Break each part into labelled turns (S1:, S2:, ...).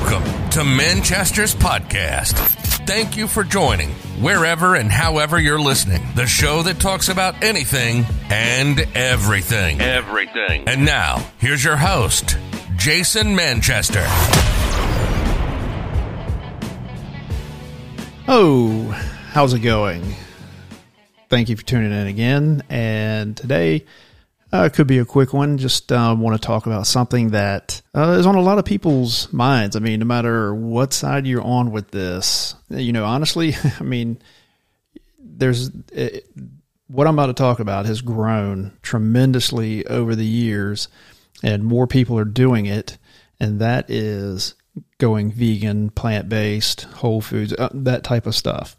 S1: Welcome to Manchester's podcast. Thank you for joining wherever and however you're listening. The show that talks about anything and everything. Everything. And now, here's your host, Jason Manchester.
S2: Oh, how's it going? Thank you for tuning in again. And today, uh, it could be a quick one. Just uh, want to talk about something that uh, is on a lot of people's minds. I mean, no matter what side you're on with this, you know, honestly, I mean, there's it, what I'm about to talk about has grown tremendously over the years, and more people are doing it, and that is going vegan, plant based, whole foods, uh, that type of stuff.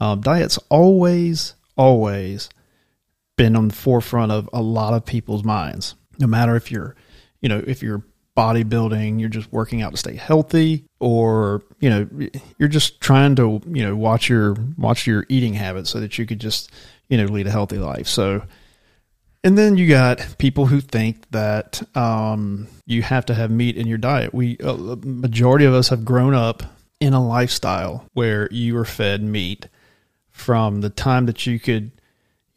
S2: Um, diets always, always been on the forefront of a lot of people's minds. No matter if you're, you know, if you're bodybuilding, you're just working out to stay healthy, or you know, you're just trying to, you know, watch your watch your eating habits so that you could just, you know, lead a healthy life. So, and then you got people who think that um, you have to have meat in your diet. We, a majority of us have grown up in a lifestyle where you were fed meat from the time that you could,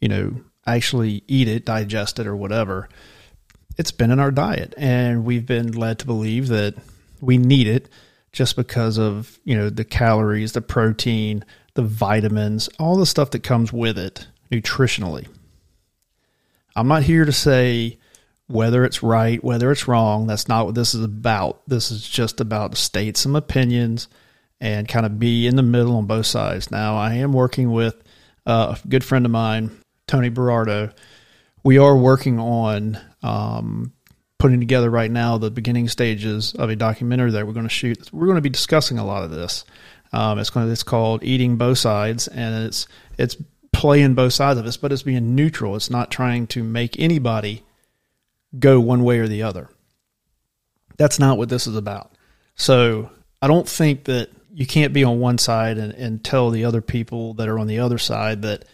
S2: you know, actually eat it, digest it, or whatever, it's been in our diet. And we've been led to believe that we need it just because of, you know, the calories, the protein, the vitamins, all the stuff that comes with it nutritionally. I'm not here to say whether it's right, whether it's wrong. That's not what this is about. This is just about to state some opinions and kind of be in the middle on both sides. Now, I am working with uh, a good friend of mine Tony Berardo, we are working on um, putting together right now the beginning stages of a documentary that we're going to shoot. We're going to be discussing a lot of this. Um, it's going to, it's called Eating Both Sides, and it's it's playing both sides of this, but it's being neutral. It's not trying to make anybody go one way or the other. That's not what this is about. So I don't think that you can't be on one side and, and tell the other people that are on the other side that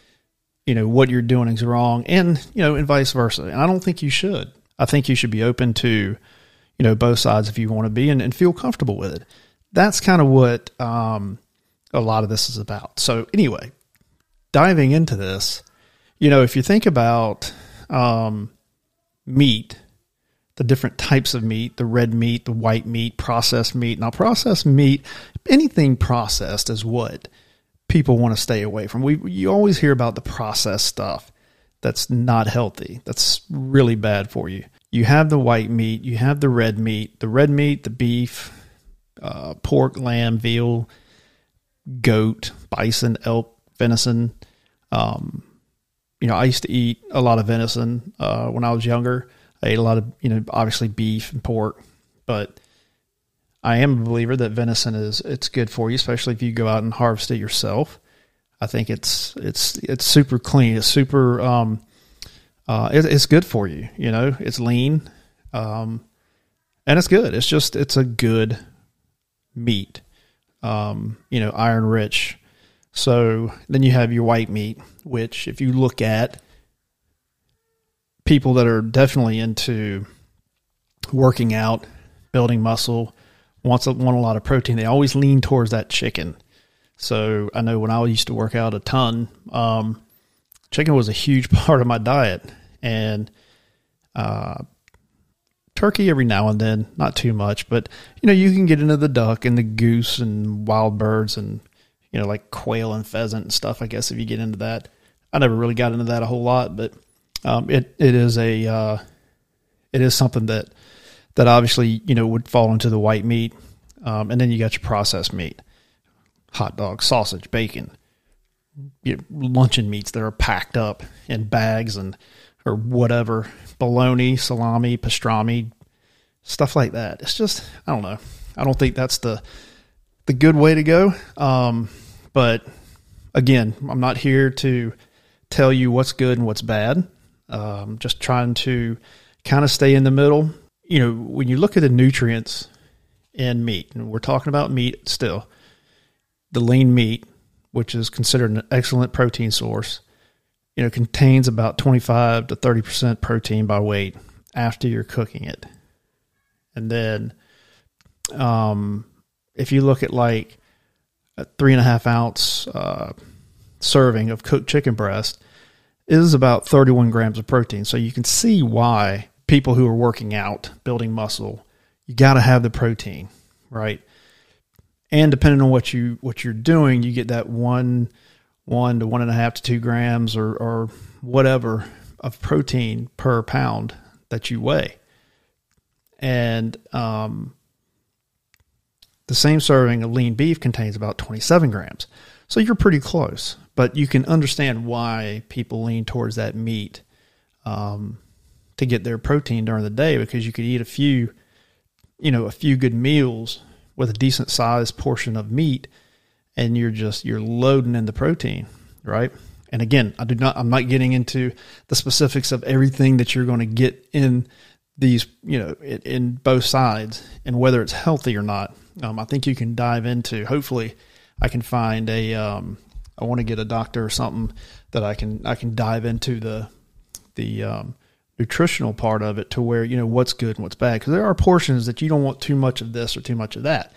S2: you know what you're doing is wrong and you know and vice versa. And i don't think you should. I think you should be open to you know both sides if you want to be and, and feel comfortable with it. That's kind of what um, a lot of this is about. So anyway diving into this you know if you think about um, meat the different types of meat the red meat the white meat processed meat. Now processed meat anything processed is what people want to stay away from. We you always hear about the processed stuff that's not healthy. That's really bad for you. You have the white meat, you have the red meat. The red meat, the beef, uh, pork, lamb, veal, goat, bison, elk, venison. Um, you know, I used to eat a lot of venison uh, when I was younger. I ate a lot of, you know, obviously beef and pork, but I am a believer that venison is it's good for you, especially if you go out and harvest it yourself. I think it's it's it's super clean. It's super um, uh, it, it's good for you. You know, it's lean, um, and it's good. It's just it's a good meat. Um, you know, iron rich. So then you have your white meat, which if you look at people that are definitely into working out, building muscle, wants a, want a lot of protein, they always lean towards that chicken. So I know when I used to work out a ton, um, chicken was a huge part of my diet, and uh, turkey every now and then, not too much, but you know you can get into the duck and the goose and wild birds and you know like quail and pheasant and stuff. I guess if you get into that, I never really got into that a whole lot, but um, it it is a uh, it is something that that obviously you know would fall into the white meat, um, and then you got your processed meat, hot dog, sausage, bacon, luncheon meats that are packed up in bags and or whatever, bologna, salami, pastrami, stuff like that. It's just I don't know. I don't think that's the the good way to go. Um, but again, I'm not here to tell you what's good and what's bad. Um, just trying to kind of stay in the middle you know, when you look at the nutrients in meat, and we're talking about meat still, the lean meat, which is considered an excellent protein source, you know, contains about 25 to 30% protein by weight after you're cooking it. And then um, if you look at like a three and a half ounce uh, serving of cooked chicken breast, is about 31 grams of protein. So you can see why people who are working out, building muscle, you got to have the protein, right? And depending on what you what you're doing, you get that one one to one and a half to two grams or or whatever of protein per pound that you weigh. And um, the same serving of lean beef contains about 27 grams. So you're pretty close, but you can understand why people lean towards that meat um, to get their protein during the day because you could eat a few, you know, a few good meals with a decent sized portion of meat and you're just you're loading in the protein, right? And again, I do not I'm not getting into the specifics of everything that you're going to get in these, you know, in, in both sides and whether it's healthy or not. Um, I think you can dive into. Hopefully, I can find a. Um, I want to get a doctor or something that I can I can dive into the the um, nutritional part of it to where you know what's good and what's bad because there are portions that you don't want too much of this or too much of that,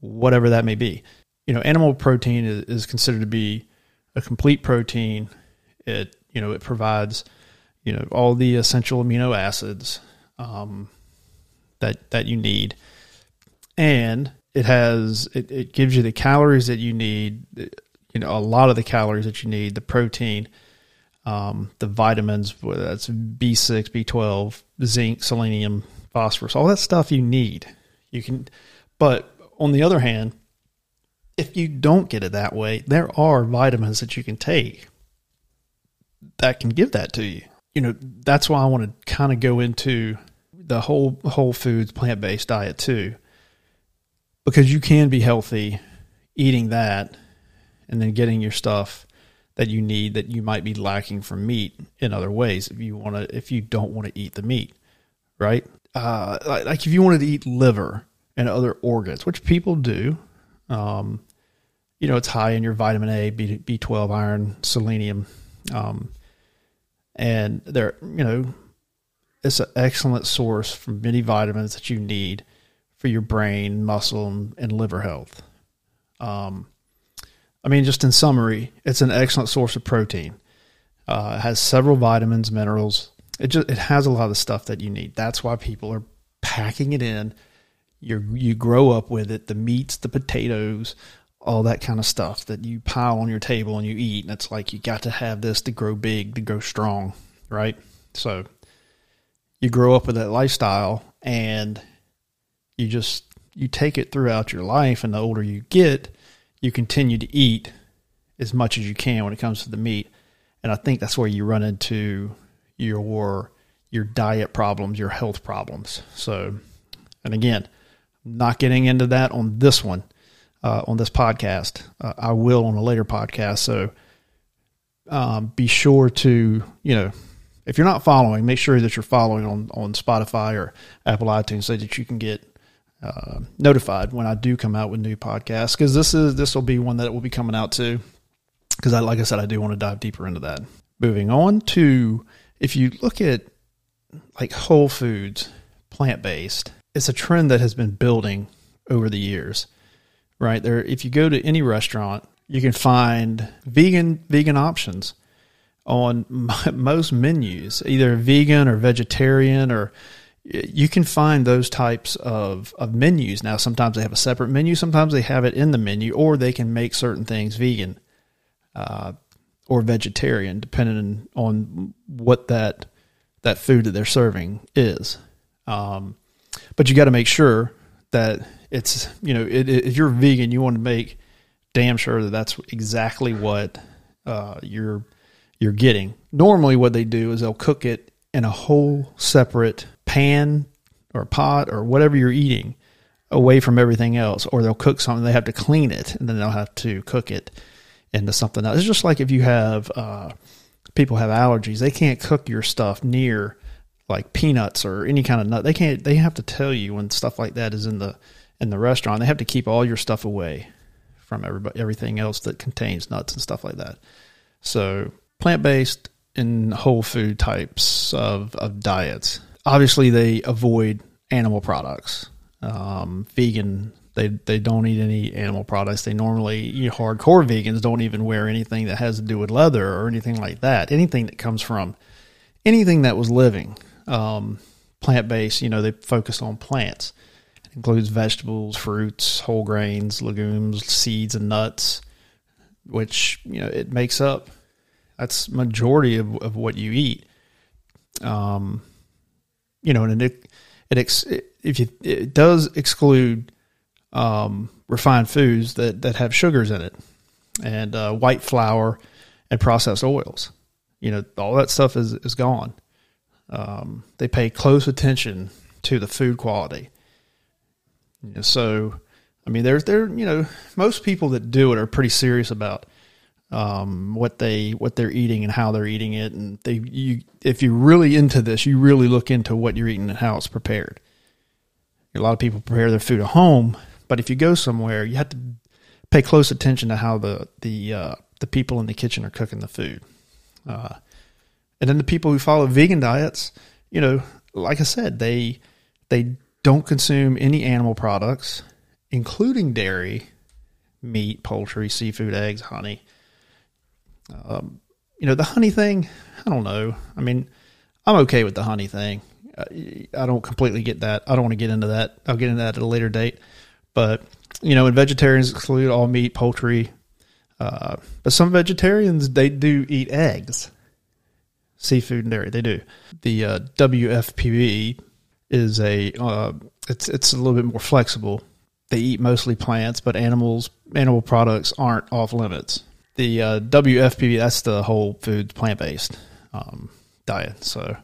S2: whatever that may be. You know, animal protein is, is considered to be a complete protein. It you know it provides you know all the essential amino acids um, that that you need, and it has it, it gives you the calories that you need. You know, a lot of the calories that you need, the protein um, the vitamins, that's B6, B12, zinc, selenium, phosphorus, all that stuff you need. You can, but on the other hand, if you don't get it that way, there are vitamins that you can take that can give that to you. You know, that's why I want to kind of go into the whole whole foods plant based diet too, because you can be healthy eating that and then getting your stuff that you need that you might be lacking from meat in other ways if you want to if you don't want to eat the meat right? Uh, like if you wanted to eat liver and other organs which people do um, you know it's high in your vitamin a B, b12 iron selenium um, and they're you know it's an excellent source for many vitamins that you need for your brain muscle and, and liver health. Um, I mean, just in summary, it's an excellent source of protein. Uh, it has several vitamins, minerals. It just it has a lot of stuff that you need. That's why people are packing it in. You you grow up with it. The meats, the potatoes, all that kind of stuff that you pile on your table and you eat. And it's like you got to have this to grow big, to grow strong, right? So you grow up with that lifestyle, and you just you take it throughout your life. And the older you get, you continue to eat as much as you can when it comes to the meat. And I think that's where you run into your your diet problems, your health problems. So, and again, not getting into that on this one, uh, on this podcast. Uh, I will on a later podcast. So, um, be sure to you know, if you're not following, make sure that you're following on on Spotify or Apple iTunes so that you can get uh, notified when I do come out with new podcasts because this is this will be one that will be coming out too. Because I, like I said, I do want to dive deeper into that. Moving on to if you look at like Whole Foods, plant based, it's a trend that has been building over the years. Right there, if you go to any restaurant, you can find vegan vegan options on most menus, either vegan or vegetarian or you can find those types of, of menus. Now, sometimes they have a separate menu, sometimes they have it in the menu, or they can make certain things vegan uh, or vegetarian, depending on what that that food that they're serving is. Um, but you got to make sure that it's you know it, it, if you're vegan, you want to make damn sure that that's exactly what uh, you're you're getting. Normally, what they do is they'll cook it in a whole separate pan or pot or whatever you're eating away from everything else, or they'll cook something, they have to clean it, and then they'll have to cook it into something else. It's just like if you have uh, people have allergies, they can't cook your stuff near like peanuts or any kind of nut. They can't. They have to tell you when stuff like that is in the in the restaurant. They have to keep all your stuff away from everybody, everything else that contains nuts and stuff like that. So plant based and whole food types of, of diets obviously they avoid animal products. Um, vegan They they don't eat any animal products. They normally you know, hardcore vegans don't even wear anything that has to do with leather or anything like that. Anything that comes from anything that was living, um, plant based. You know, they focus on plants. It includes vegetables, fruits, whole grains, legumes, seeds, and nuts, which you know it makes up. That's majority of, of what you eat. Um, you know, and it it, ex, if you it does exclude um, refined foods that that have sugars in it and uh, white flour and processed oils. You know, all that stuff is is gone. Um, they pay close attention to the food quality. You know, so, I mean, there's there you know most people that do it are pretty serious about um, what they what they're eating and how they're eating it, and they you if you're really into this, you really look into what you're eating and how it's prepared. A lot of people prepare their food at home, but if you go somewhere, you have to pay close attention to how the the uh, the people in the kitchen are cooking the food. Uh, and then the people who follow vegan diets, you know, like I said, they they don't consume any animal products, including dairy, meat, poultry, seafood, eggs, honey. Um, you know, the honey thing, I don't know. I mean, I'm okay with the honey thing. I don't completely get that. I don't want to get into that. I'll get into that at a later date. But, you know, and vegetarians exclude all meat, poultry. Uh, but some vegetarians, they do eat eggs, seafood and dairy. They do. The uh, WFPB is a, uh, it's, it's a little bit more flexible. They eat mostly plants, but animals, animal products aren't off limits the uh, WFPB, that's the whole foods plant based um, diet. So,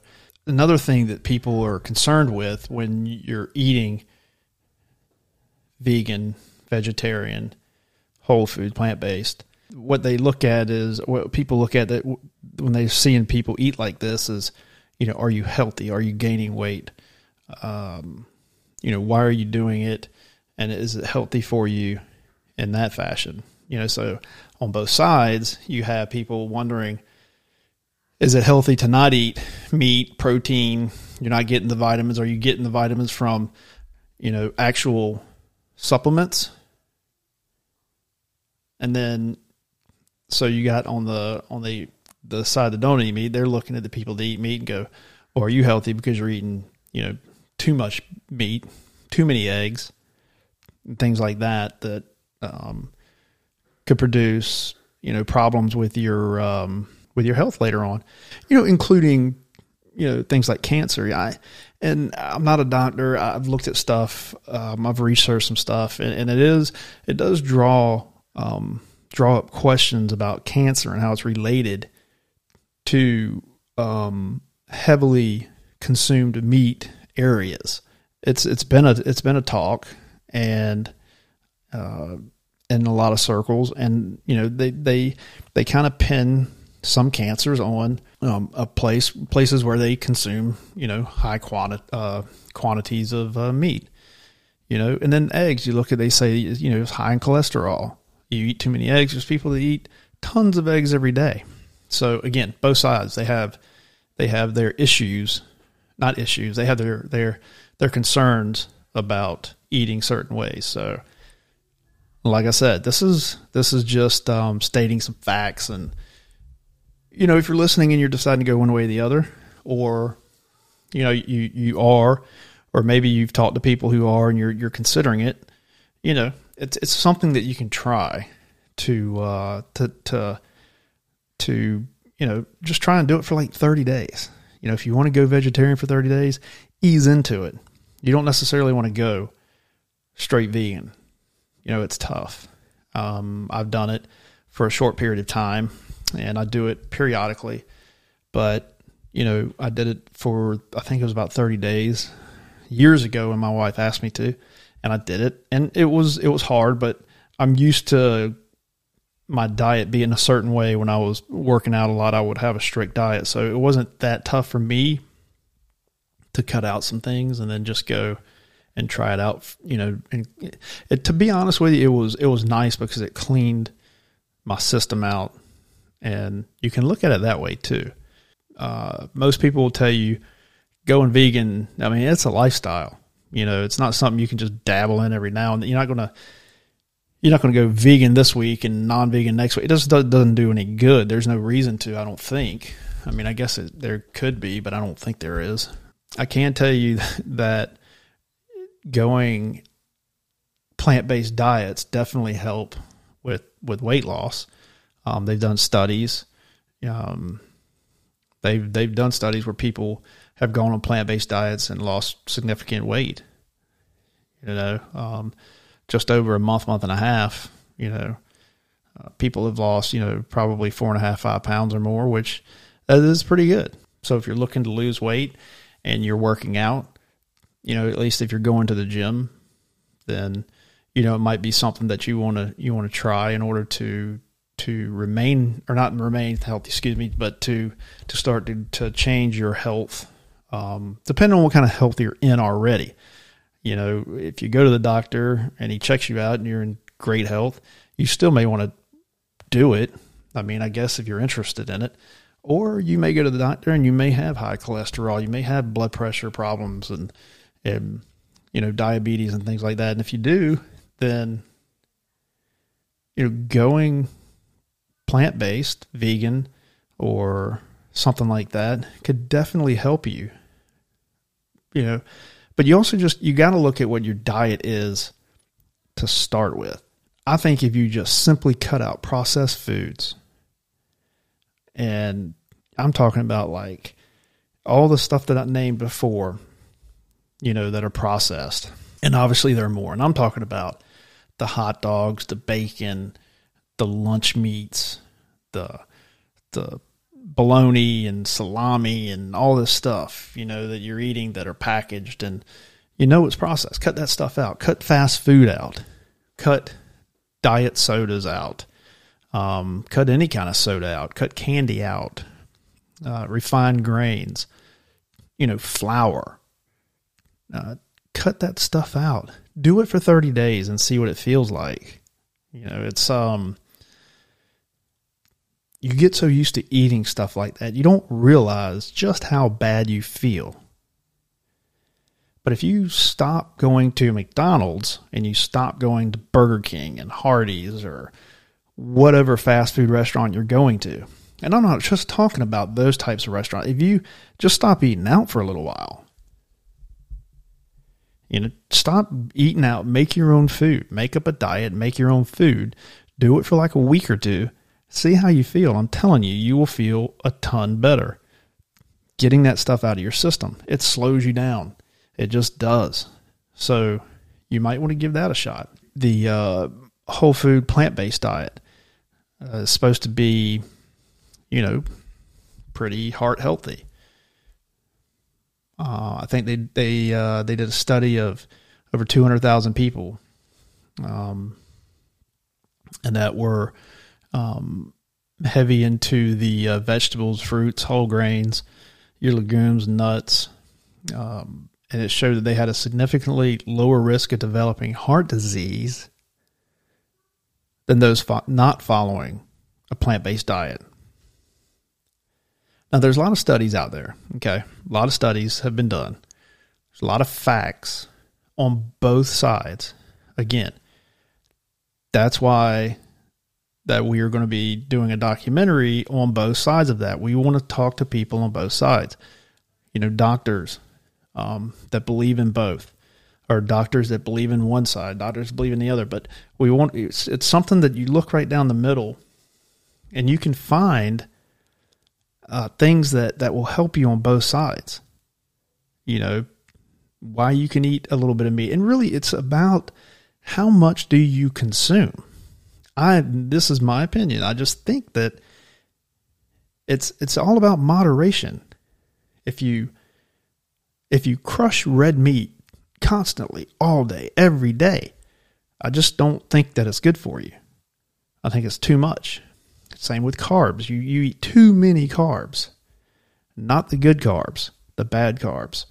S2: another thing that people are concerned with when you're eating vegan, vegetarian, whole food, plant based, what they look at is what people look at that when they're seeing people eat like this is, you know, are you healthy? Are you gaining weight? Um, you know, why are you doing it? And is it healthy for you in that fashion? You know, so on both sides, you have people wondering, is it healthy to not eat meat, protein? You're not getting the vitamins. Are you getting the vitamins from, you know, actual supplements? And then, so you got on the on the the side that don't eat meat, they're looking at the people that eat meat and go, "Well, are you healthy because you're eating, you know, too much meat, too many eggs, things like that?" That um, could produce you know problems with your um, with your health later on. You know, including you know things like cancer. I and I'm not a doctor. I've looked at stuff. Um, I've researched some stuff, and, and, it is it does draw um, draw up questions about cancer and how it's related to um, heavily consumed meat areas. It's it's been a it's been a talk, and uh, in a lot of circles, and you know they they they kind of pin some cancers on um, a place places where they consume you know high quanti- uh, quantities of uh, meat, you know, and then eggs. You look at they say you know it's high in cholesterol. You eat too many eggs. There's people that eat tons of eggs every day. So again, both sides they have they have their issues, not issues. They have their their their concerns about eating certain ways. So like I said, this is this is just um, stating some facts, and you know, if you're listening and you're deciding to go one way or the other, or you know, you you are, or maybe you've talked to people who are, and you're you're considering it, you know, it's it's something that you can try to uh, to to to you know just try and do it for like 30 days. You know, if you want to go vegetarian for 30 days, ease into it. You don't necessarily want to go straight vegan you know, it's tough. Um, I've done it for a short period of time and I do it periodically, but you know, I did it for, I think it was about 30 days years ago when my wife asked me to, and I did it and it was, it was hard, but I'm used to my diet being a certain way when I was working out a lot, I would have a strict diet. So it wasn't that tough for me to cut out some things and then just go, and try it out. You know, and it, to be honest with you, it was it was nice because it cleaned my system out, and you can look at it that way too. Uh, most people will tell you going vegan. I mean, it's a lifestyle. You know, it's not something you can just dabble in every now and then. You're not gonna you're not going to go vegan this week and non-vegan next week. It just doesn't do any good. There's no reason to. I don't think. I mean, I guess it, there could be, but I don't think there is. I can tell you that going plant-based diets definitely help with with weight loss. Um, they've done studies. Um, they've they've done studies where people have gone on plant-based diets and lost significant weight. You know, um, just over a month, month and a half, you know, uh, people have lost, you know, probably four and a half, five pounds or more, which is pretty good. So if you're looking to lose weight and you're working out, you know, at least if you're going to the gym, then you know it might be something that you want to you want to try in order to to remain or not remain healthy, excuse me, but to to start to to change your health, um, depending on what kind of health you're in already. You know, if you go to the doctor and he checks you out and you're in great health, you still may want to do it. I mean, I guess if you're interested in it, or you may go to the doctor and you may have high cholesterol, you may have blood pressure problems and, and you know, diabetes and things like that. And if you do, then you know, going plant based, vegan, or something like that could definitely help you. You know, but you also just you got to look at what your diet is to start with. I think if you just simply cut out processed foods and I'm talking about like all the stuff that I named before, you know, that are processed. And obviously there are more. And I'm talking about the hot dogs, the bacon, the lunch meats, the the bologna and salami and all this stuff, you know, that you're eating that are packaged and you know it's processed. Cut that stuff out. Cut fast food out. Cut diet sodas out. Um, cut any kind of soda out. Cut candy out. Uh, refined grains. You know, flour. Uh, cut that stuff out. Do it for 30 days and see what it feels like. You know, it's um you get so used to eating stuff like that, you don't realize just how bad you feel. But if you stop going to McDonald's and you stop going to Burger King and Hardee's or whatever fast food restaurant you're going to, and I'm not just talking about those types of restaurants, if you just stop eating out for a little while, you know, stop eating out, make your own food, make up a diet, make your own food, do it for like a week or two See how you feel. I'm telling you, you will feel a ton better. Getting that stuff out of your system, it slows you down. It just does. So you might want to give that a shot. The uh, whole food plant based diet uh, is supposed to be, you know, pretty heart healthy. Uh, I think they they uh, they did a study of over two hundred thousand people, um, and that were um, heavy into the uh, vegetables, fruits, whole grains, your legumes, nuts. Um, and it showed that they had a significantly lower risk of developing heart disease than those fo- not following a plant based diet. Now, there's a lot of studies out there. Okay. A lot of studies have been done. There's a lot of facts on both sides. Again, that's why that we are going to be doing a documentary on both sides of that. We want to talk to people on both sides. You know, doctors um, that believe in both, or doctors that believe in one side, doctors believe in the other. But we want it's, it's something that you look right down the middle, and you can find uh, things that that will help you on both sides. You know, why you can eat a little bit of meat, and really, it's about how much do you consume I this is my opinion. I just think that it's it's all about moderation. If you if you crush red meat constantly all day every day, I just don't think that it's good for you. I think it's too much. Same with carbs. You you eat too many carbs. Not the good carbs, the bad carbs.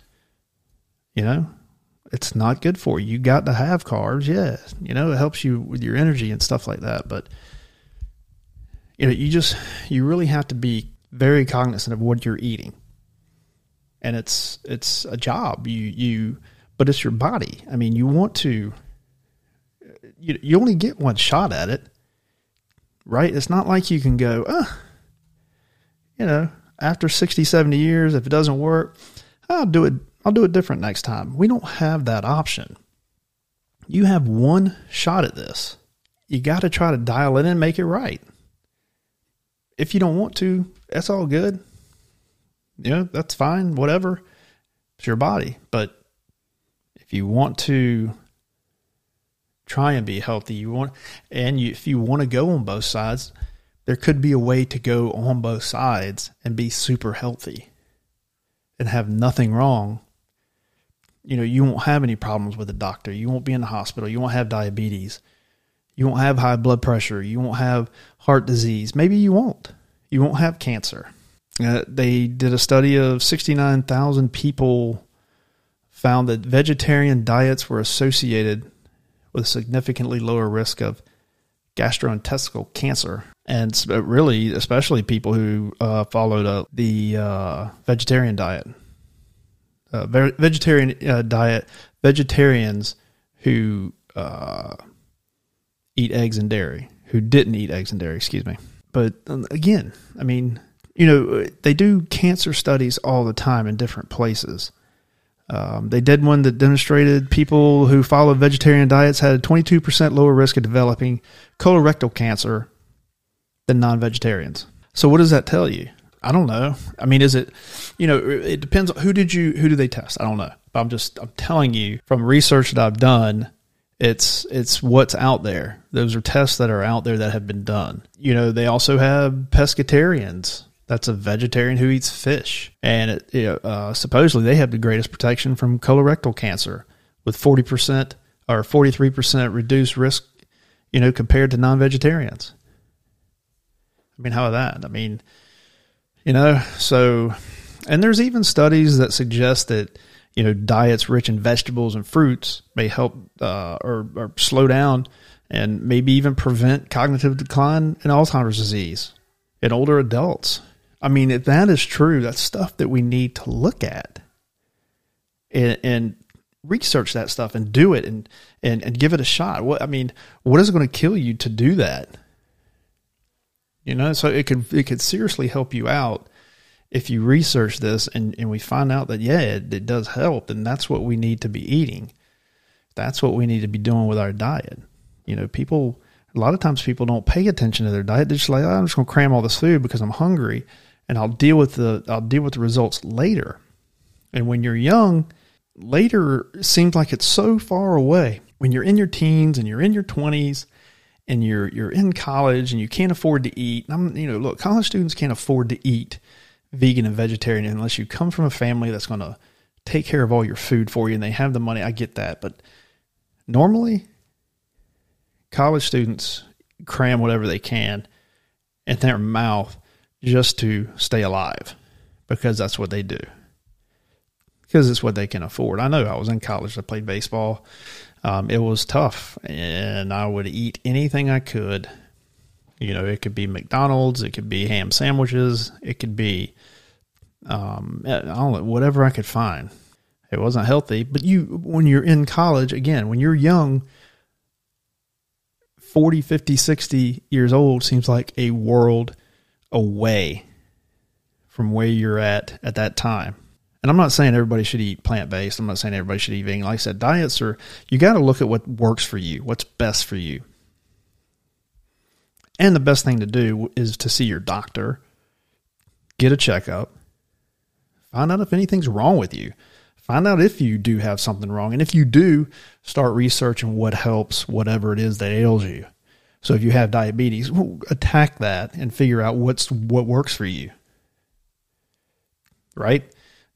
S2: You know? it's not good for you. You got to have carbs, yeah. You know, it helps you with your energy and stuff like that. But you know, you just you really have to be very cognizant of what you're eating. And it's it's a job. You you but it's your body. I mean, you want to, you, you only get one shot at it, right? It's not like you can go, uh, you know, after 60, 70 years, if it doesn't work, I'll do it. I'll do it different next time. We don't have that option. You have one shot at this. You got to try to dial it in and make it right. If you don't want to, that's all good. Yeah, that's fine. Whatever. It's your body. But if you want to try and be healthy, you want, and you, if you want to go on both sides, there could be a way to go on both sides and be super healthy and have nothing wrong. You know, you won't have any problems with a doctor. You won't be in the hospital. You won't have diabetes. You won't have high blood pressure. You won't have heart disease. Maybe you won't. You won't have cancer. Uh, they did a study of 69,000 people, found that vegetarian diets were associated with a significantly lower risk of gastrointestinal cancer. And really, especially people who uh, followed uh, the uh, vegetarian diet. Uh, vegetarian uh, diet, vegetarians who eat eggs and dairy, who didn't eat eggs and dairy, excuse me. But um, again, I mean, you know, they do cancer studies all the time in different places. Um, they did one that demonstrated people who followed vegetarian diets had a 22% lower risk of developing colorectal cancer than non vegetarians. So, what does that tell you? I don't know. I mean, is it, you know, it depends. Who did you, who did they test? I don't know. But I'm just, I'm telling you from research that I've done, it's it's what's out there. Those are tests that are out there that have been done. You know, they also have pescatarians. That's a vegetarian who eats fish, and it, uh, supposedly they have the greatest protection from colorectal cancer, with forty percent or forty three percent reduced risk. You know, compared to non vegetarians. I mean, how about that? I mean, you know, so, and there's even studies that suggest that you know, diets rich in vegetables and fruits may help uh, or, or slow down and maybe even prevent cognitive decline in Alzheimer's disease in older adults. I mean, if that is true, that's stuff that we need to look at and, and research that stuff and do it and, and, and give it a shot. What I mean, what is going to kill you to do that? You know, so it could it could seriously help you out if you research this and, and we find out that, yeah, it, it does help, then that's what we need to be eating. That's what we need to be doing with our diet. You know, people, a lot of times people don't pay attention to their diet. They're just like, oh, I'm just going to cram all this food because I'm hungry and I'll deal with the, I'll deal with the results later. And when you're young, later seems like it's so far away. When you're in your teens and you're in your 20s and you're you're in college and you can't afford to eat. I'm you know, look, college students can't afford to eat vegan and vegetarian unless you come from a family that's going to take care of all your food for you and they have the money. I get that. But normally, college students cram whatever they can in their mouth just to stay alive because that's what they do. Because it's what they can afford. I know I was in college, I played baseball. Um, it was tough, and I would eat anything I could you know, it could be McDonald's, it could be ham sandwiches, it could be um, I don't know, whatever I could find. It wasn't healthy, but you when you're in college again, when you're young, 40, 50, 60 years old seems like a world away from where you're at at that time. And I'm not saying everybody should eat plant based. I'm not saying everybody should eat vegan. Like I said, diets are, you got to look at what works for you, what's best for you. And the best thing to do is to see your doctor, get a checkup, find out if anything's wrong with you. Find out if you do have something wrong. And if you do, start researching what helps, whatever it is that ails you. So if you have diabetes, attack that and figure out what's what works for you. Right?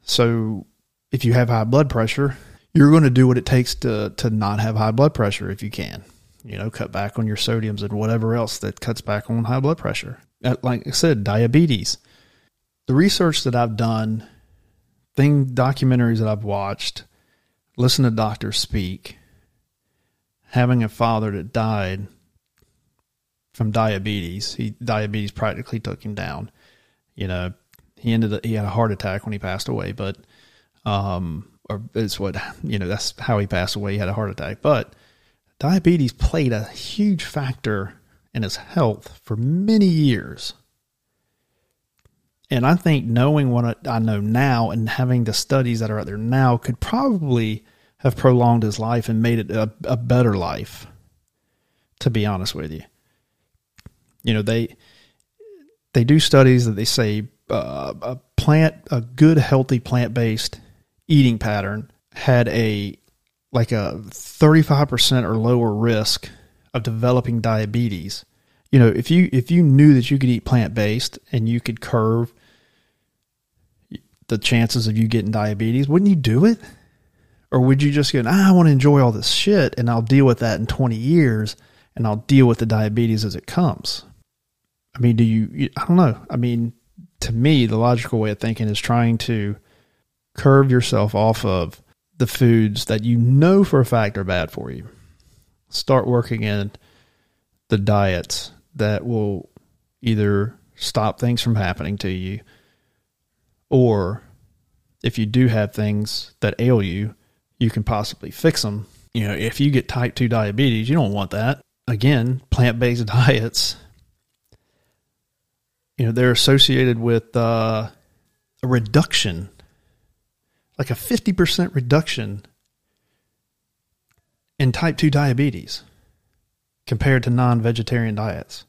S2: So if you have high blood pressure, you're going to do what it takes to to not have high blood pressure if you can you know, cut back on your sodiums and whatever else that cuts back on high blood pressure. Uh, like I said, diabetes. The research that I've done, thing documentaries that I've watched, listen to doctors speak, having a father that died from diabetes. He diabetes practically took him down. You know, he ended up, he had a heart attack when he passed away, but um, or it's what you know. That's how he passed away. He had a heart attack, but diabetes played a huge factor in his health for many years. And I think knowing what I know now and having the studies that are out there now could probably have prolonged his life and made it a, a better life. To be honest with you, you know they they do studies that they say uh, a plant a good healthy plant based eating pattern had a like a 35% or lower risk of developing diabetes. You know, if you if you knew that you could eat plant-based and you could curve the chances of you getting diabetes, wouldn't you do it? Or would you just go, ah, I want to enjoy all this shit and I'll deal with that in 20 years and I'll deal with the diabetes as it comes? I mean, do you, I don't know. I mean, to me, the logical way of thinking is trying to curve yourself off of the foods that you know for a fact are bad for you. Start working in the diets that will either stop things from happening to you or if you do have things that ail you, you can possibly fix them. You know, if you get type 2 diabetes, you don't want that. Again, plant based diets, you know, they're associated with uh, a reduction like a 50% reduction in type 2 diabetes compared to non vegetarian diets.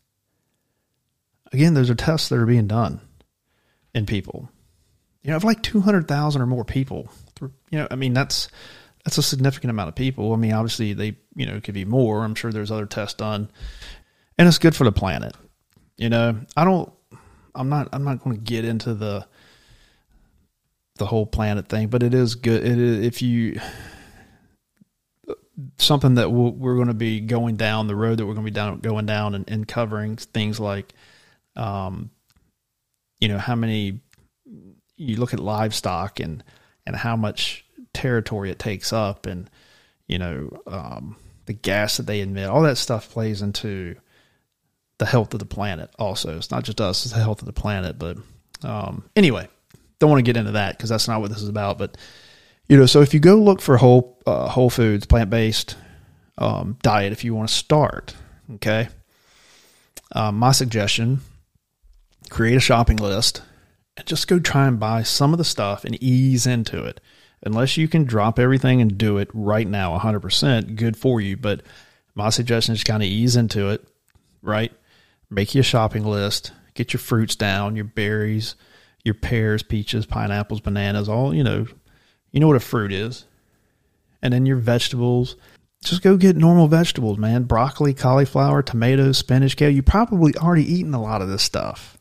S2: Again, those are tests that are being done in people. You know, of like 200,000 or more people. You know, I mean, that's that's a significant amount of people. I mean, obviously they, you know, could be more. I'm sure there's other tests done. And it's good for the planet. You know, I don't I'm not I'm not going to get into the the whole planet thing, but it is good. It is, if you something that we we are going to be going down the road that we're going to be down going down and, and covering things like, um, you know, how many you look at livestock and and how much territory it takes up, and you know, um, the gas that they emit, all that stuff plays into the health of the planet. Also, it's not just us; it's the health of the planet. But um, anyway, don't want to get into that because that's not what this is about. But you know, so if you go look for whole uh, whole foods, plant based um, diet, if you want to start, okay, um, my suggestion: create a shopping list and just go try and buy some of the stuff and ease into it. Unless you can drop everything and do it right now, 100%, good for you. But my suggestion is kind of ease into it, right? Make you a shopping list, get your fruits down, your berries, your pears, peaches, pineapples, bananas, all, you know, you know what a fruit is. And then your vegetables, just go get normal vegetables, man. Broccoli, cauliflower, tomatoes, spinach, kale. You probably already eaten a lot of this stuff.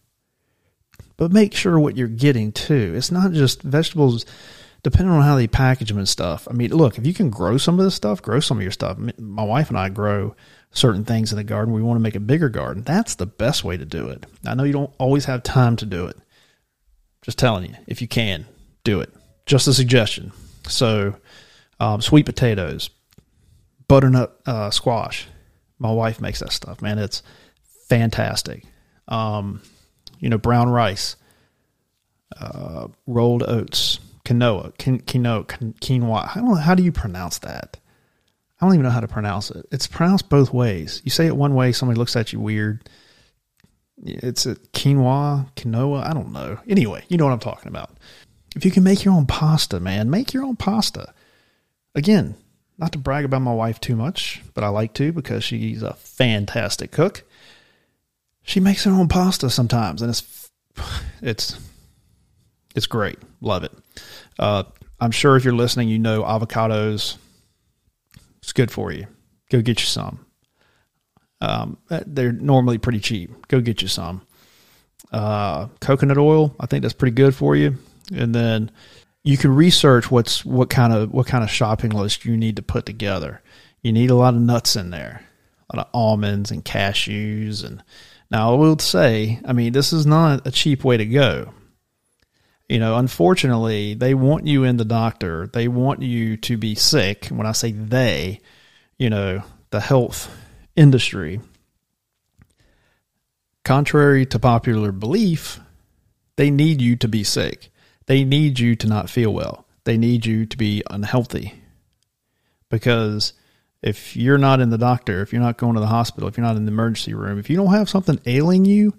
S2: But make sure what you're getting too. It's not just vegetables depending on how they package them and stuff. I mean, look, if you can grow some of this stuff, grow some of your stuff. My wife and I grow certain things in the garden. We want to make a bigger garden. That's the best way to do it. I know you don't always have time to do it. Just telling you, if you can, do it. Just a suggestion. So, um, sweet potatoes, butternut uh, squash. My wife makes that stuff, man. It's fantastic. Um, you know, brown rice, uh, rolled oats, quinoa, quinoa, quinoa. I don't know, how do you pronounce that? I don't even know how to pronounce it. It's pronounced both ways. You say it one way, somebody looks at you weird it's a quinoa, quinoa. I don't know. Anyway, you know what I'm talking about. If you can make your own pasta, man, make your own pasta. Again, not to brag about my wife too much, but I like to because she's a fantastic cook. She makes her own pasta sometimes, and it's it's it's great. Love it. Uh, I'm sure if you're listening, you know avocados. It's good for you. Go get you some. Um, they're normally pretty cheap. Go get you some. Uh, coconut oil, I think that's pretty good for you. And then you can research what's what kind of what kind of shopping list you need to put together. You need a lot of nuts in there, a lot of almonds and cashews. And now I will say, I mean, this is not a cheap way to go. You know, unfortunately, they want you in the doctor. They want you to be sick. When I say they, you know, the health industry. Contrary to popular belief, they need you to be sick. They need you to not feel well. they need you to be unhealthy because if you're not in the doctor, if you're not going to the hospital, if you're not in the emergency room, if you don't have something ailing you,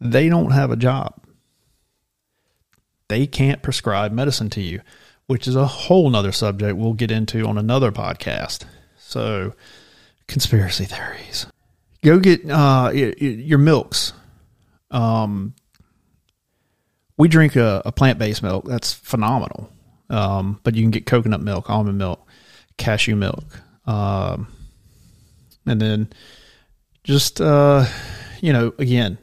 S2: they don't have a job. They can't prescribe medicine to you, which is a whole nother subject we'll get into on another podcast. So, conspiracy theories. Go get uh, your milks. Um, we drink a, a plant based milk. That's phenomenal. Um, but you can get coconut milk, almond milk, cashew milk. Um, and then just, uh, you know, again,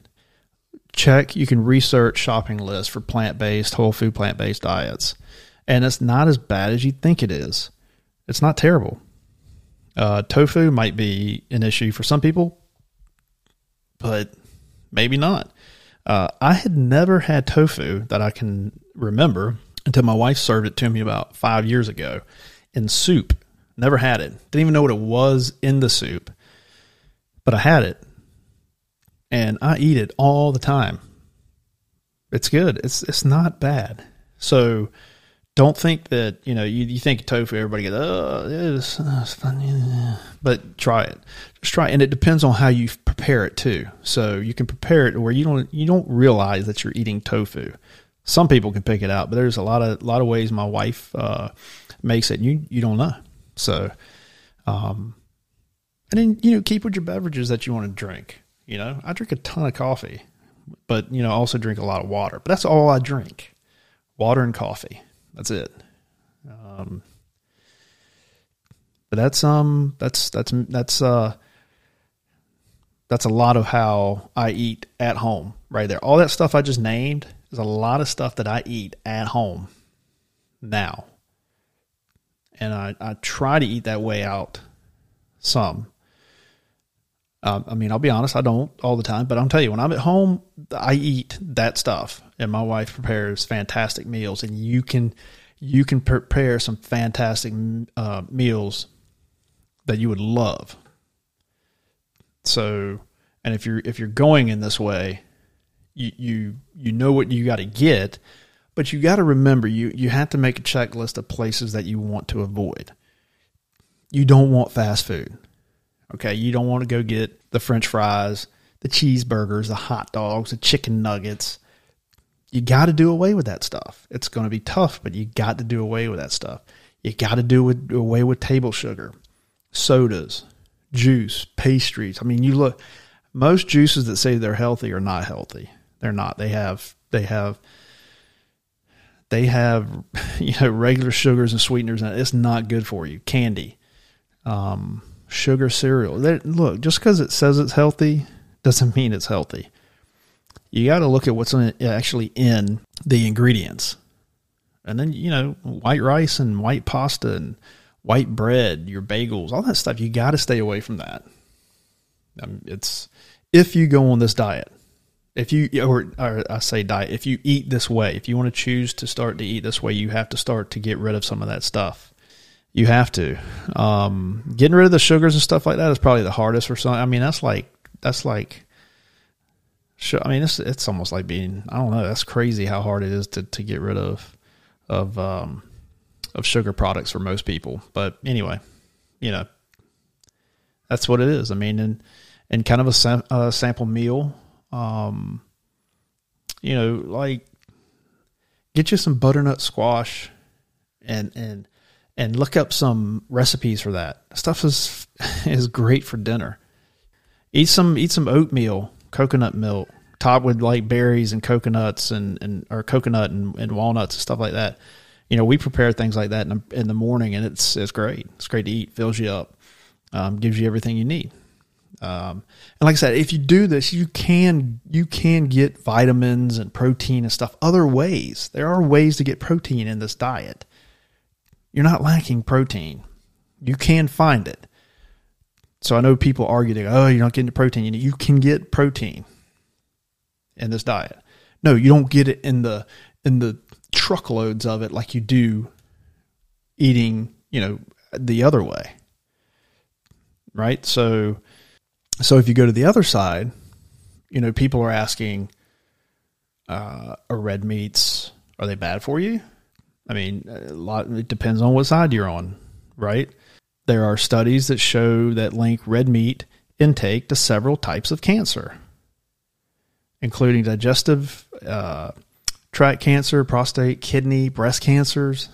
S2: check. You can research shopping lists for plant based, whole food, plant based diets. And it's not as bad as you think it is. It's not terrible. Uh, tofu might be an issue for some people, but maybe not. Uh, I had never had tofu that I can remember until my wife served it to me about five years ago in soup. Never had it. Didn't even know what it was in the soup, but I had it, and I eat it all the time. It's good. It's it's not bad. So don't think that you know you, you think tofu. Everybody goes, oh, it's, it's funny, but try it. Just try, it. and it depends on how you prepare it too. So you can prepare it where you don't you don't realize that you're eating tofu. Some people can pick it out, but there's a lot of a lot of ways my wife uh, makes it. You you don't know. So, um, and then you know, keep with your beverages that you want to drink. You know, I drink a ton of coffee, but you know, I also drink a lot of water. But that's all I drink: water and coffee. That's it. Um, but that's um, that's that's that's uh, that's a lot of how I eat at home, right there. All that stuff I just named is a lot of stuff that I eat at home now and I, I try to eat that way out some. Um, I mean, I'll be honest, I don't all the time, but I'll tell you, when I'm at home, I eat that stuff, and my wife prepares fantastic meals, and you can you can prepare some fantastic uh, meals that you would love. So, and if you're if you're going in this way, you you you know what you got to get, but you got to remember, you you have to make a checklist of places that you want to avoid. You don't want fast food. Okay, you don't want to go get the french fries, the cheeseburgers, the hot dogs, the chicken nuggets. You got to do away with that stuff. It's going to be tough, but you got to do away with that stuff. You got to do away with table sugar, sodas, juice, pastries. I mean, you look most juices that say they're healthy are not healthy. They're not. They have they have they have you know regular sugars and sweeteners and it's not good for you candy um, sugar cereal. They, look just because it says it's healthy doesn't mean it's healthy. You got to look at what's in, actually in the ingredients. And then you know white rice and white pasta and white bread your bagels all that stuff you got to stay away from that. Um, it's if you go on this diet if you or, or, I say diet, if you eat this way, if you want to choose to start to eat this way, you have to start to get rid of some of that stuff. You have to. Um, getting rid of the sugars and stuff like that is probably the hardest for some. I mean, that's like that's like. I mean, it's it's almost like being. I don't know. That's crazy how hard it is to to get rid of of um of sugar products for most people. But anyway, you know, that's what it is. I mean, and and kind of a, sam- a sample meal um, you know, like get you some butternut squash and and and look up some recipes for that. Stuff is is great for dinner. Eat some eat some oatmeal, coconut milk, topped with like berries and coconuts and and or coconut and, and walnuts and stuff like that. You know, we prepare things like that in the, in the morning, and it's it's great. It's great to eat. Fills you up, um, gives you everything you need. Um, and like I said, if you do this, you can you can get vitamins and protein and stuff other ways. There are ways to get protein in this diet. You're not lacking protein. You can find it. So I know people argue that oh you're not getting the protein. You can get protein in this diet. No, you don't get it in the in the truckloads of it like you do eating, you know, the other way. Right? So so if you go to the other side, you know, people are asking, uh, are red meats, are they bad for you? I mean, a lot it depends on what side you're on, right? There are studies that show that link red meat intake to several types of cancer, including digestive uh, tract cancer, prostate, kidney, breast cancers.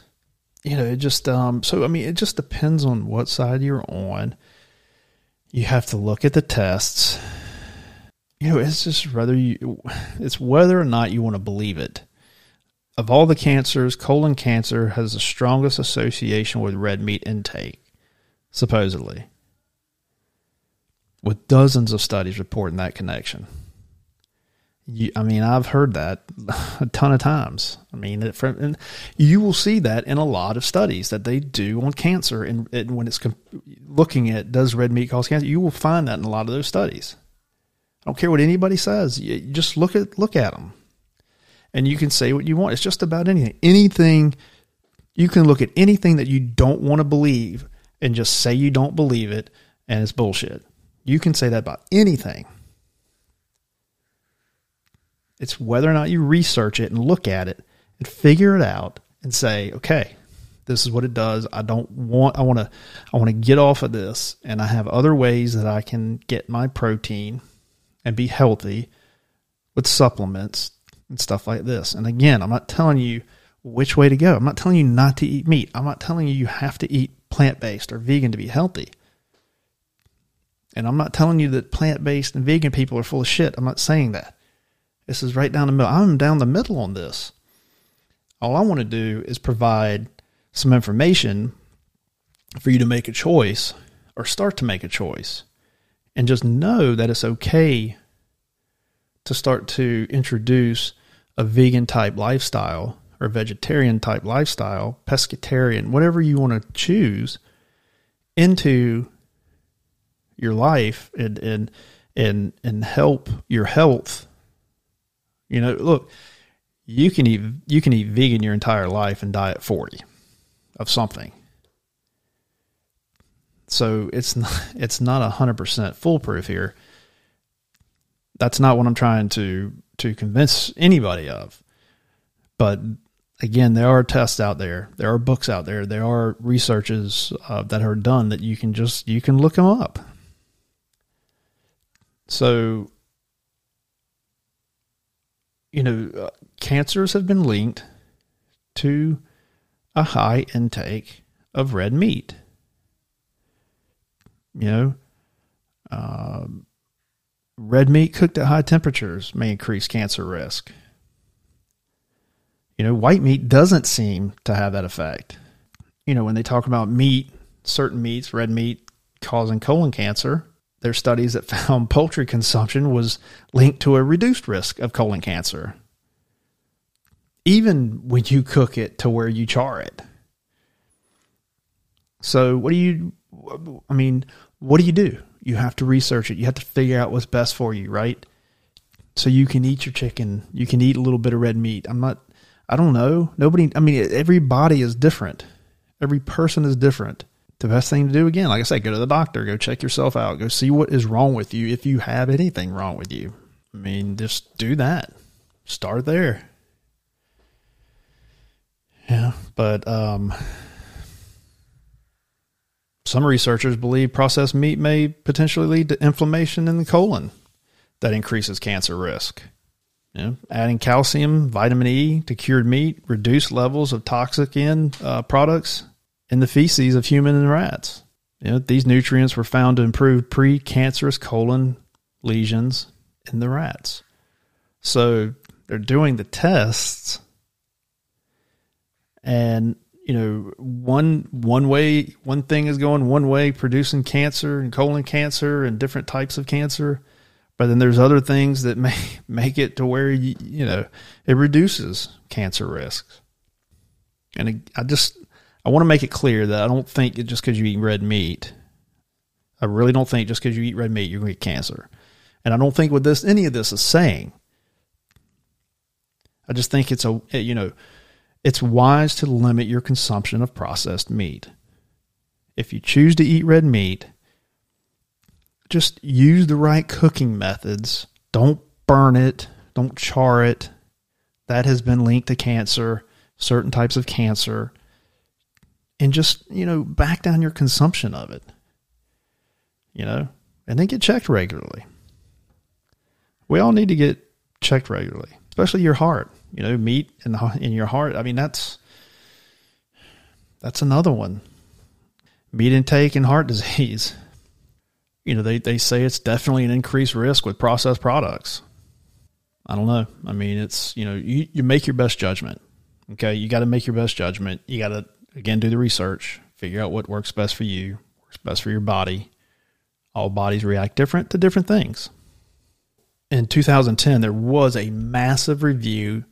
S2: You know, it just um, so I mean, it just depends on what side you're on. You have to look at the tests. You know, it's just whether you, it's whether or not you want to believe it. Of all the cancers, colon cancer has the strongest association with red meat intake, supposedly, with dozens of studies reporting that connection. You, I mean, I've heard that a ton of times. I mean, and you will see that in a lot of studies that they do on cancer, and, and when it's looking at does red meat cause cancer, you will find that in a lot of those studies. I don't care what anybody says. You just look at look at them, and you can say what you want. It's just about anything. Anything you can look at anything that you don't want to believe and just say you don't believe it, and it's bullshit. You can say that about anything. It's whether or not you research it and look at it and figure it out and say, okay, this is what it does. I don't want I want to I want to get off of this and I have other ways that I can get my protein and be healthy with supplements and stuff like this. And again, I'm not telling you which way to go. I'm not telling you not to eat meat. I'm not telling you you have to eat plant-based or vegan to be healthy. And I'm not telling you that plant-based and vegan people are full of shit. I'm not saying that. This is right down the middle. I'm down the middle on this. All I want to do is provide some information for you to make a choice or start to make a choice. And just know that it's okay to start to introduce a vegan type lifestyle or vegetarian type lifestyle, pescatarian, whatever you want to choose into your life and and and and help your health you know, look, you can eat you can eat vegan your entire life and die at 40 of something. So it's not it's not 100% foolproof here. That's not what I'm trying to to convince anybody of. But again, there are tests out there, there are books out there, there are researches uh, that are done that you can just you can look them up. So you know, uh, cancers have been linked to a high intake of red meat. You know, uh, red meat cooked at high temperatures may increase cancer risk. You know, white meat doesn't seem to have that effect. You know, when they talk about meat, certain meats, red meat causing colon cancer, there's studies that found poultry consumption was linked to a reduced risk of colon cancer, even when you cook it to where you char it. So, what do you, I mean, what do you do? You have to research it. You have to figure out what's best for you, right? So you can eat your chicken. You can eat a little bit of red meat. I'm not, I don't know. Nobody, I mean, every body is different. Every person is different the best thing to do again, like I said, go to the doctor, go check yourself out, go see what is wrong with you if you have anything wrong with you. I mean, just do that. Start there. Yeah, but um, some researchers believe processed meat may potentially lead to inflammation in the colon that increases cancer risk. You know, adding calcium, vitamin E to cured meat, reduce levels of toxic in uh, products in the feces of human and rats. You know, these nutrients were found to improve precancerous colon lesions in the rats. So they're doing the tests and you know one one way one thing is going one way producing cancer and colon cancer and different types of cancer but then there's other things that may make it to where you, you know it reduces cancer risks and I just I want to make it clear that I don't think just because you eat red meat, I really don't think just because you eat red meat you're going to get cancer. And I don't think what this any of this is saying. I just think it's a you know, it's wise to limit your consumption of processed meat. If you choose to eat red meat, just use the right cooking methods. Don't burn it, don't char it. That has been linked to cancer certain types of cancer, and just, you know, back down your consumption of it. You know, and then get checked regularly. We all need to get checked regularly, especially your heart. You know, meat in the in your heart. I mean, that's that's another one. Meat intake and heart disease. You know, they, they say it's definitely an increased risk with processed products. I don't know. I mean, it's, you know, you, you make your best judgment. Okay. You got to make your best judgment. You got to, again, do the research, figure out what works best for you, works best for your body. All bodies react different to different things. In 2010, there was a massive review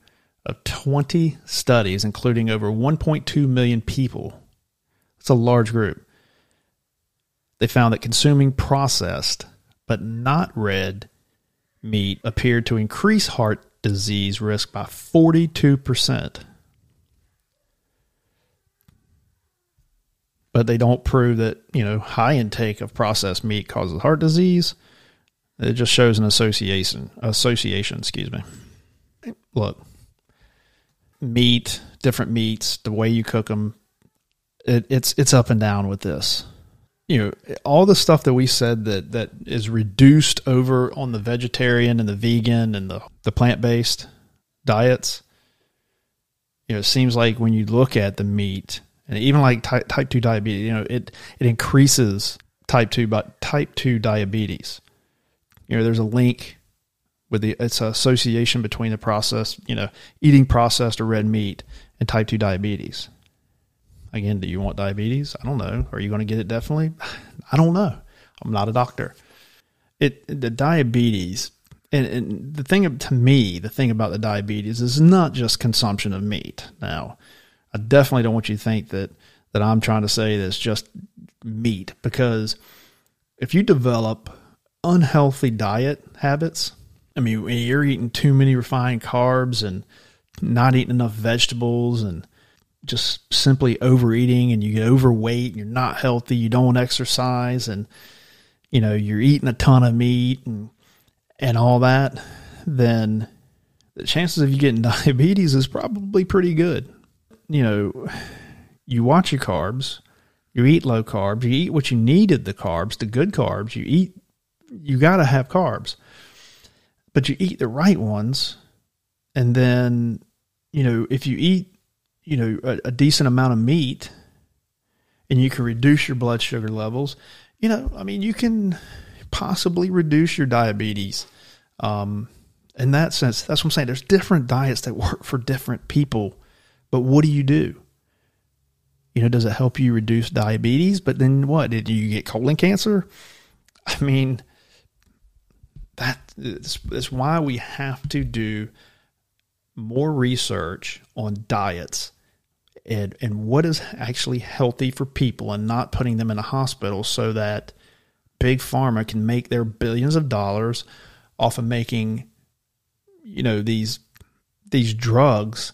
S2: of 20 studies, including over 1.2 million people. It's a large group. They found that consuming processed but not red meat appeared to increase heart disease risk by 42%. But they don't prove that, you know, high intake of processed meat causes heart disease. It just shows an association, association, excuse me. Look, meat, different meats, the way you cook them, it, it's it's up and down with this. You know all the stuff that we said that that is reduced over on the vegetarian and the vegan and the the plant-based diets you know it seems like when you look at the meat and even like type, type 2 diabetes you know it it increases type 2 but type 2 diabetes. You know there's a link with the it's association between the process, you know eating processed or red meat and type 2 diabetes Again, do you want diabetes? I don't know. Are you going to get it definitely? I don't know. I'm not a doctor. It the diabetes and, and the thing to me, the thing about the diabetes is not just consumption of meat. Now, I definitely don't want you to think that that I'm trying to say that it's just meat because if you develop unhealthy diet habits, I mean, you're eating too many refined carbs and not eating enough vegetables and just simply overeating and you get overweight and you're not healthy, you don't exercise and you know, you're eating a ton of meat and and all that, then the chances of you getting diabetes is probably pretty good. You know, you watch your carbs, you eat low carbs, you eat what you needed the carbs, the good carbs, you eat you got to have carbs. But you eat the right ones and then you know, if you eat you know a, a decent amount of meat and you can reduce your blood sugar levels, you know, I mean, you can possibly reduce your diabetes. Um, in that sense, that's what I'm saying. There's different diets that work for different people, but what do you do? You know, does it help you reduce diabetes? But then what? Did you get colon cancer? I mean, that is, is why we have to do more research on diets and, and what is actually healthy for people and not putting them in a hospital so that big pharma can make their billions of dollars off of making you know these these drugs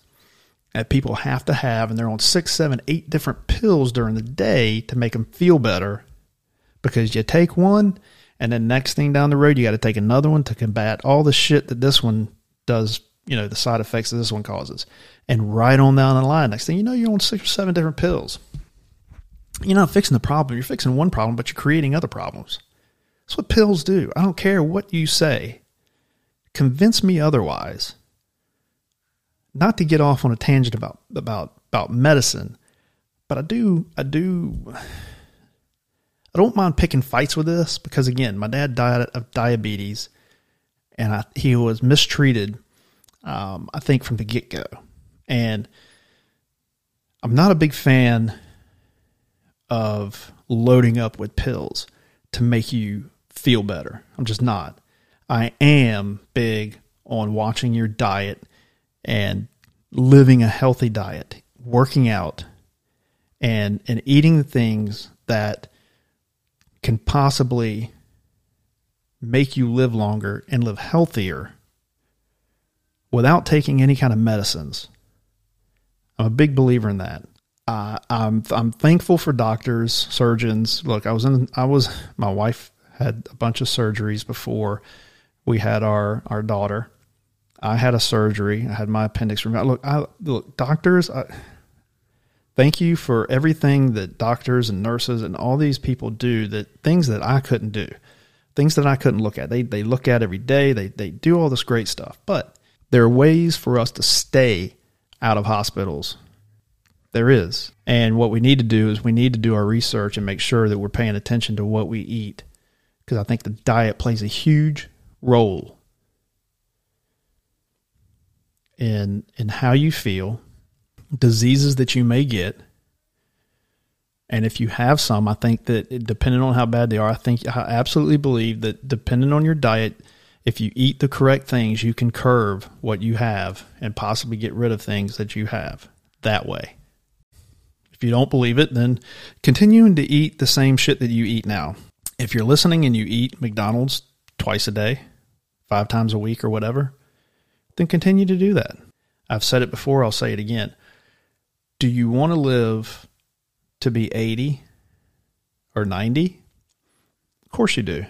S2: that people have to have. And they're on six seven eight different pills during the day to make them feel better. Because you take one and then next thing down the road you got to take another one to combat all the shit that this one does you know, the side effects that this one causes. And right on down the line, next thing you know, you're on six or seven different pills. You're not fixing the problem. You're fixing one problem, but you're creating other problems. That's what pills do. I don't care what you say. Convince me otherwise. Not to get off on a tangent about about about medicine, but I do I do I don't mind picking fights with this because again, my dad died of diabetes and I, he was mistreated um, I think, from the get go. And I'm not a big fan of loading up with pills to make you feel better. I'm just not. I am big on watching your diet and living a healthy diet, working out, and and eating the things that can possibly make you live longer and live healthier without taking any kind of medicines. I'm a big believer in that. Uh, I'm I'm thankful for doctors, surgeons. Look, I was in I was my wife had a bunch of surgeries before we had our our daughter. I had a surgery. I had my appendix removed. Look, I, look, doctors. I, thank you for everything that doctors and nurses and all these people do. That things that I couldn't do, things that I couldn't look at. They they look at every day. They they do all this great stuff. But there are ways for us to stay out of hospitals. There is, and what we need to do is we need to do our research and make sure that we're paying attention to what we eat, because I think the diet plays a huge role in in how you feel, diseases that you may get, and if you have some, I think that it, depending on how bad they are, I think I absolutely believe that depending on your diet, if you eat the correct things, you can curb what you have and possibly get rid of things that you have that way. If you don't believe it, then continuing to eat the same shit that you eat now. If you're listening and you eat McDonald's twice a day, five times a week, or whatever, then continue to do that. I've said it before, I'll say it again. Do you want to live to be 80 or 90? Of course you do.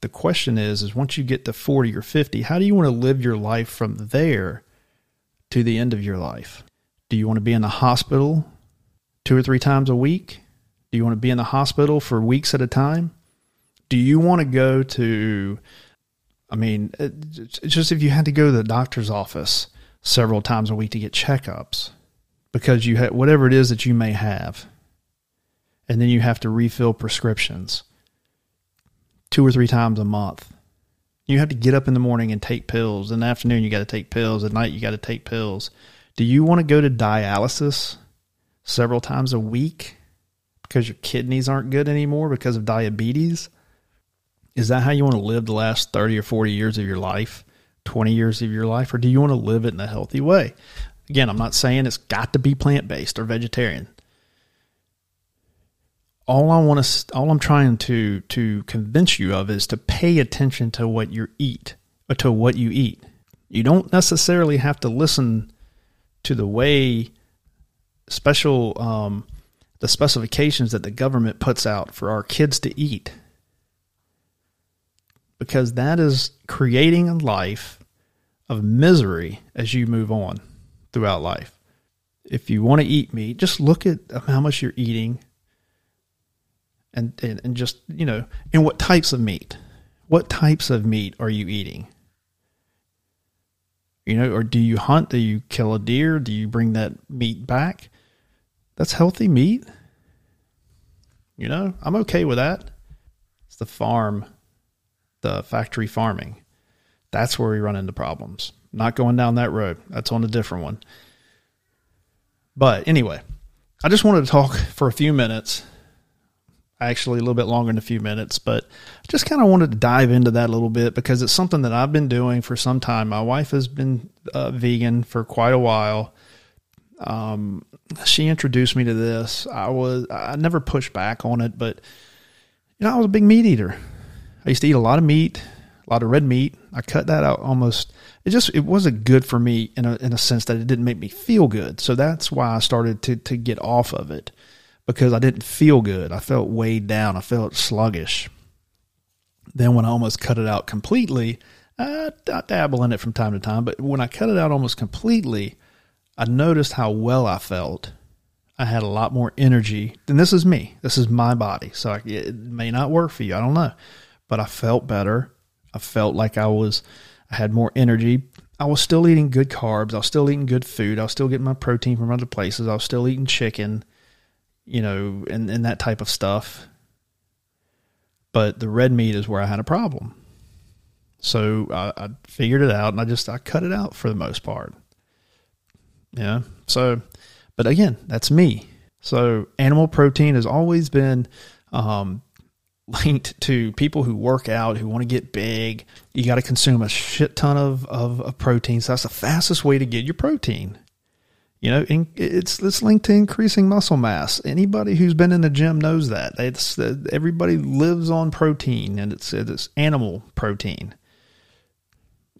S2: The question is is once you get to 40 or 50, how do you want to live your life from there to the end of your life? Do you want to be in the hospital two or three times a week? Do you want to be in the hospital for weeks at a time? Do you want to go to I mean, it's just if you had to go to the doctor's office several times a week to get checkups because you have whatever it is that you may have, and then you have to refill prescriptions two or three times a month. You have to get up in the morning and take pills. In the afternoon, you got to take pills. At night, you got to take pills. Do you want to go to dialysis several times a week because your kidneys aren't good anymore because of diabetes? Is that how you want to live the last 30 or 40 years of your life, 20 years of your life, or do you want to live it in a healthy way? Again, I'm not saying it's got to be plant based or vegetarian. All I want to, all I'm trying to to convince you of is to pay attention to what you eat, or to what you eat. You don't necessarily have to listen to the way special um, the specifications that the government puts out for our kids to eat because that is creating a life of misery as you move on throughout life. If you want to eat meat, just look at how much you're eating and, and, and just, you know, and what types of meat. What types of meat are you eating? You know, or do you hunt? Do you kill a deer? Do you bring that meat back? That's healthy meat. You know, I'm okay with that. It's the farm the factory farming. That's where we run into problems. Not going down that road. That's on a different one. But anyway, I just wanted to talk for a few minutes. Actually, a little bit longer than a few minutes, but just kind of wanted to dive into that a little bit because it's something that I've been doing for some time. My wife has been uh, vegan for quite a while. Um, she introduced me to this. I was I never pushed back on it, but you know I was a big meat eater. I used to eat a lot of meat, a lot of red meat. I cut that out almost. It just it wasn't good for me in a in a sense that it didn't make me feel good. So that's why I started to to get off of it because I didn't feel good. I felt weighed down. I felt sluggish. Then when I almost cut it out completely, I, I dabble in it from time to time. But when I cut it out almost completely, I noticed how well I felt. I had a lot more energy. And this is me. This is my body. So I, it may not work for you. I don't know but I felt better. I felt like I was, I had more energy. I was still eating good carbs. I was still eating good food. I was still getting my protein from other places. I was still eating chicken, you know, and, and that type of stuff. But the red meat is where I had a problem. So I, I figured it out and I just, I cut it out for the most part. Yeah. So, but again, that's me. So animal protein has always been um, linked to people who work out, who want to get big. You got to consume a shit ton of, of, of protein. So that's the fastest way to get your protein. You know, it's it's linked to increasing muscle mass. Anybody who's been in the gym knows that. It's everybody lives on protein, and it's it's animal protein.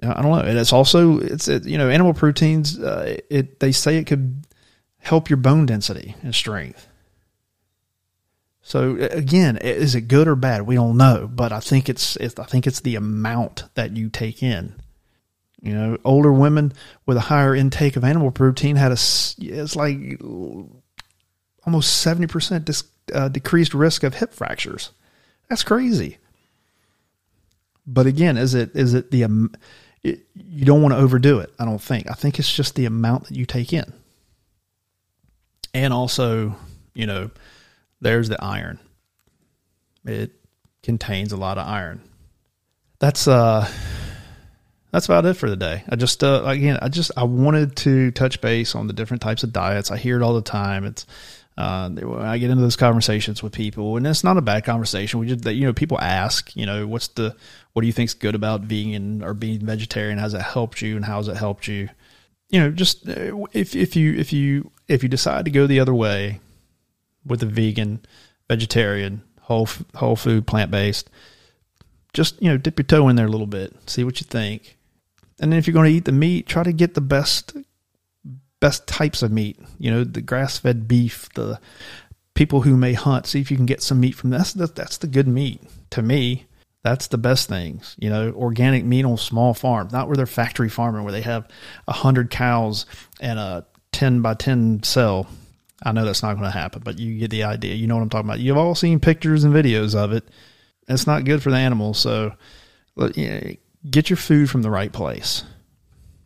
S2: I don't know. It's also it's it, you know animal proteins. Uh, it they say it could help your bone density and strength. So again, is it good or bad? We don't know, but I think it's, it's I think it's the amount that you take in. You know, older women with a higher intake of animal protein had a it's like almost seventy percent uh, decreased risk of hip fractures. That's crazy. But again, is it is it the um, it, you don't want to overdo it? I don't think. I think it's just the amount that you take in, and also, you know, there's the iron. It contains a lot of iron. That's uh that's about it for the day. I just uh, again, I just I wanted to touch base on the different types of diets. I hear it all the time. It's uh, I get into those conversations with people, and it's not a bad conversation. We just that you know people ask, you know, what's the what do you think's good about vegan or being vegetarian? Has it helped you, and how's it helped you? You know, just uh, if if you if you if you decide to go the other way with a vegan, vegetarian, whole whole food, plant based, just you know dip your toe in there a little bit, see what you think and then if you're going to eat the meat, try to get the best best types of meat. You know, the grass fed beef, the people who may hunt. See if you can get some meat from. That's, that's the good meat to me. That's the best things. You know, organic meat on small farms, not where they're factory farming, where they have a hundred cows and a ten by ten cell. I know that's not going to happen, but you get the idea. You know what I'm talking about. You've all seen pictures and videos of it. It's not good for the animals. So, get your food from the right place.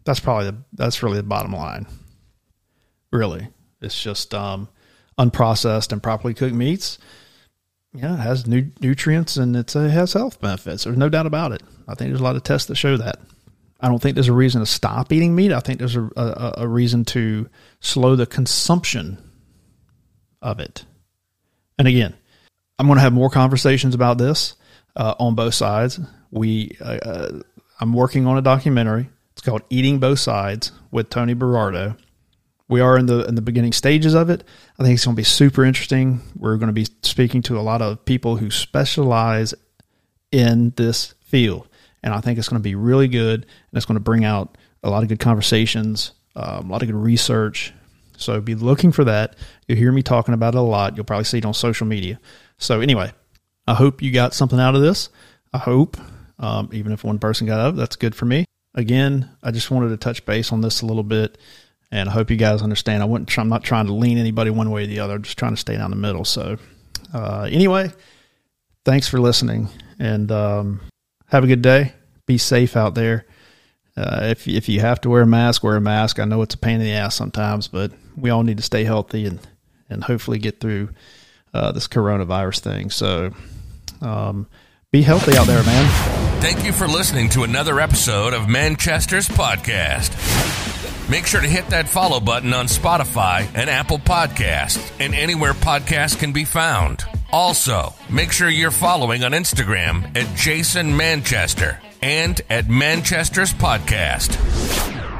S2: That's probably the that's really the bottom line. Really, it's just um, unprocessed and properly cooked meats. Yeah, it has nu- nutrients and it has health benefits. There's no doubt about it. I think there's a lot of tests that show that. I don't think there's a reason to stop eating meat. I think there's a, a, a reason to slow the consumption of it. And again, I'm going to have more conversations about this uh, on both sides we uh, uh, I'm working on a documentary. It's called Eating Both Sides with Tony Berardo. We are in the in the beginning stages of it. I think it's going to be super interesting. We're going to be speaking to a lot of people who specialize in this field, and I think it's going to be really good. And it's going to bring out a lot of good conversations, um, a lot of good research. So be looking for that. You'll hear me talking about it a lot. You'll probably see it on social media. So anyway, I hope you got something out of this. I hope um, even if one person got up, that's good for me. Again, I just wanted to touch base on this a little bit, and I hope you guys understand. I wouldn't. I'm not trying to lean anybody one way or the other. I'm just trying to stay down the middle. So, uh, anyway, thanks for listening, and um, have a good day. Be safe out there. Uh, if if you have to wear a mask, wear a mask. I know it's a pain in the ass sometimes, but we all need to stay healthy and and hopefully get through uh, this coronavirus thing. So. Um, be healthy out there, man.
S1: Thank you for listening to another episode of Manchester's podcast. Make sure to hit that follow button on Spotify and Apple Podcasts and anywhere podcasts can be found. Also, make sure you're following on Instagram at Jason Manchester and at Manchester's Podcast.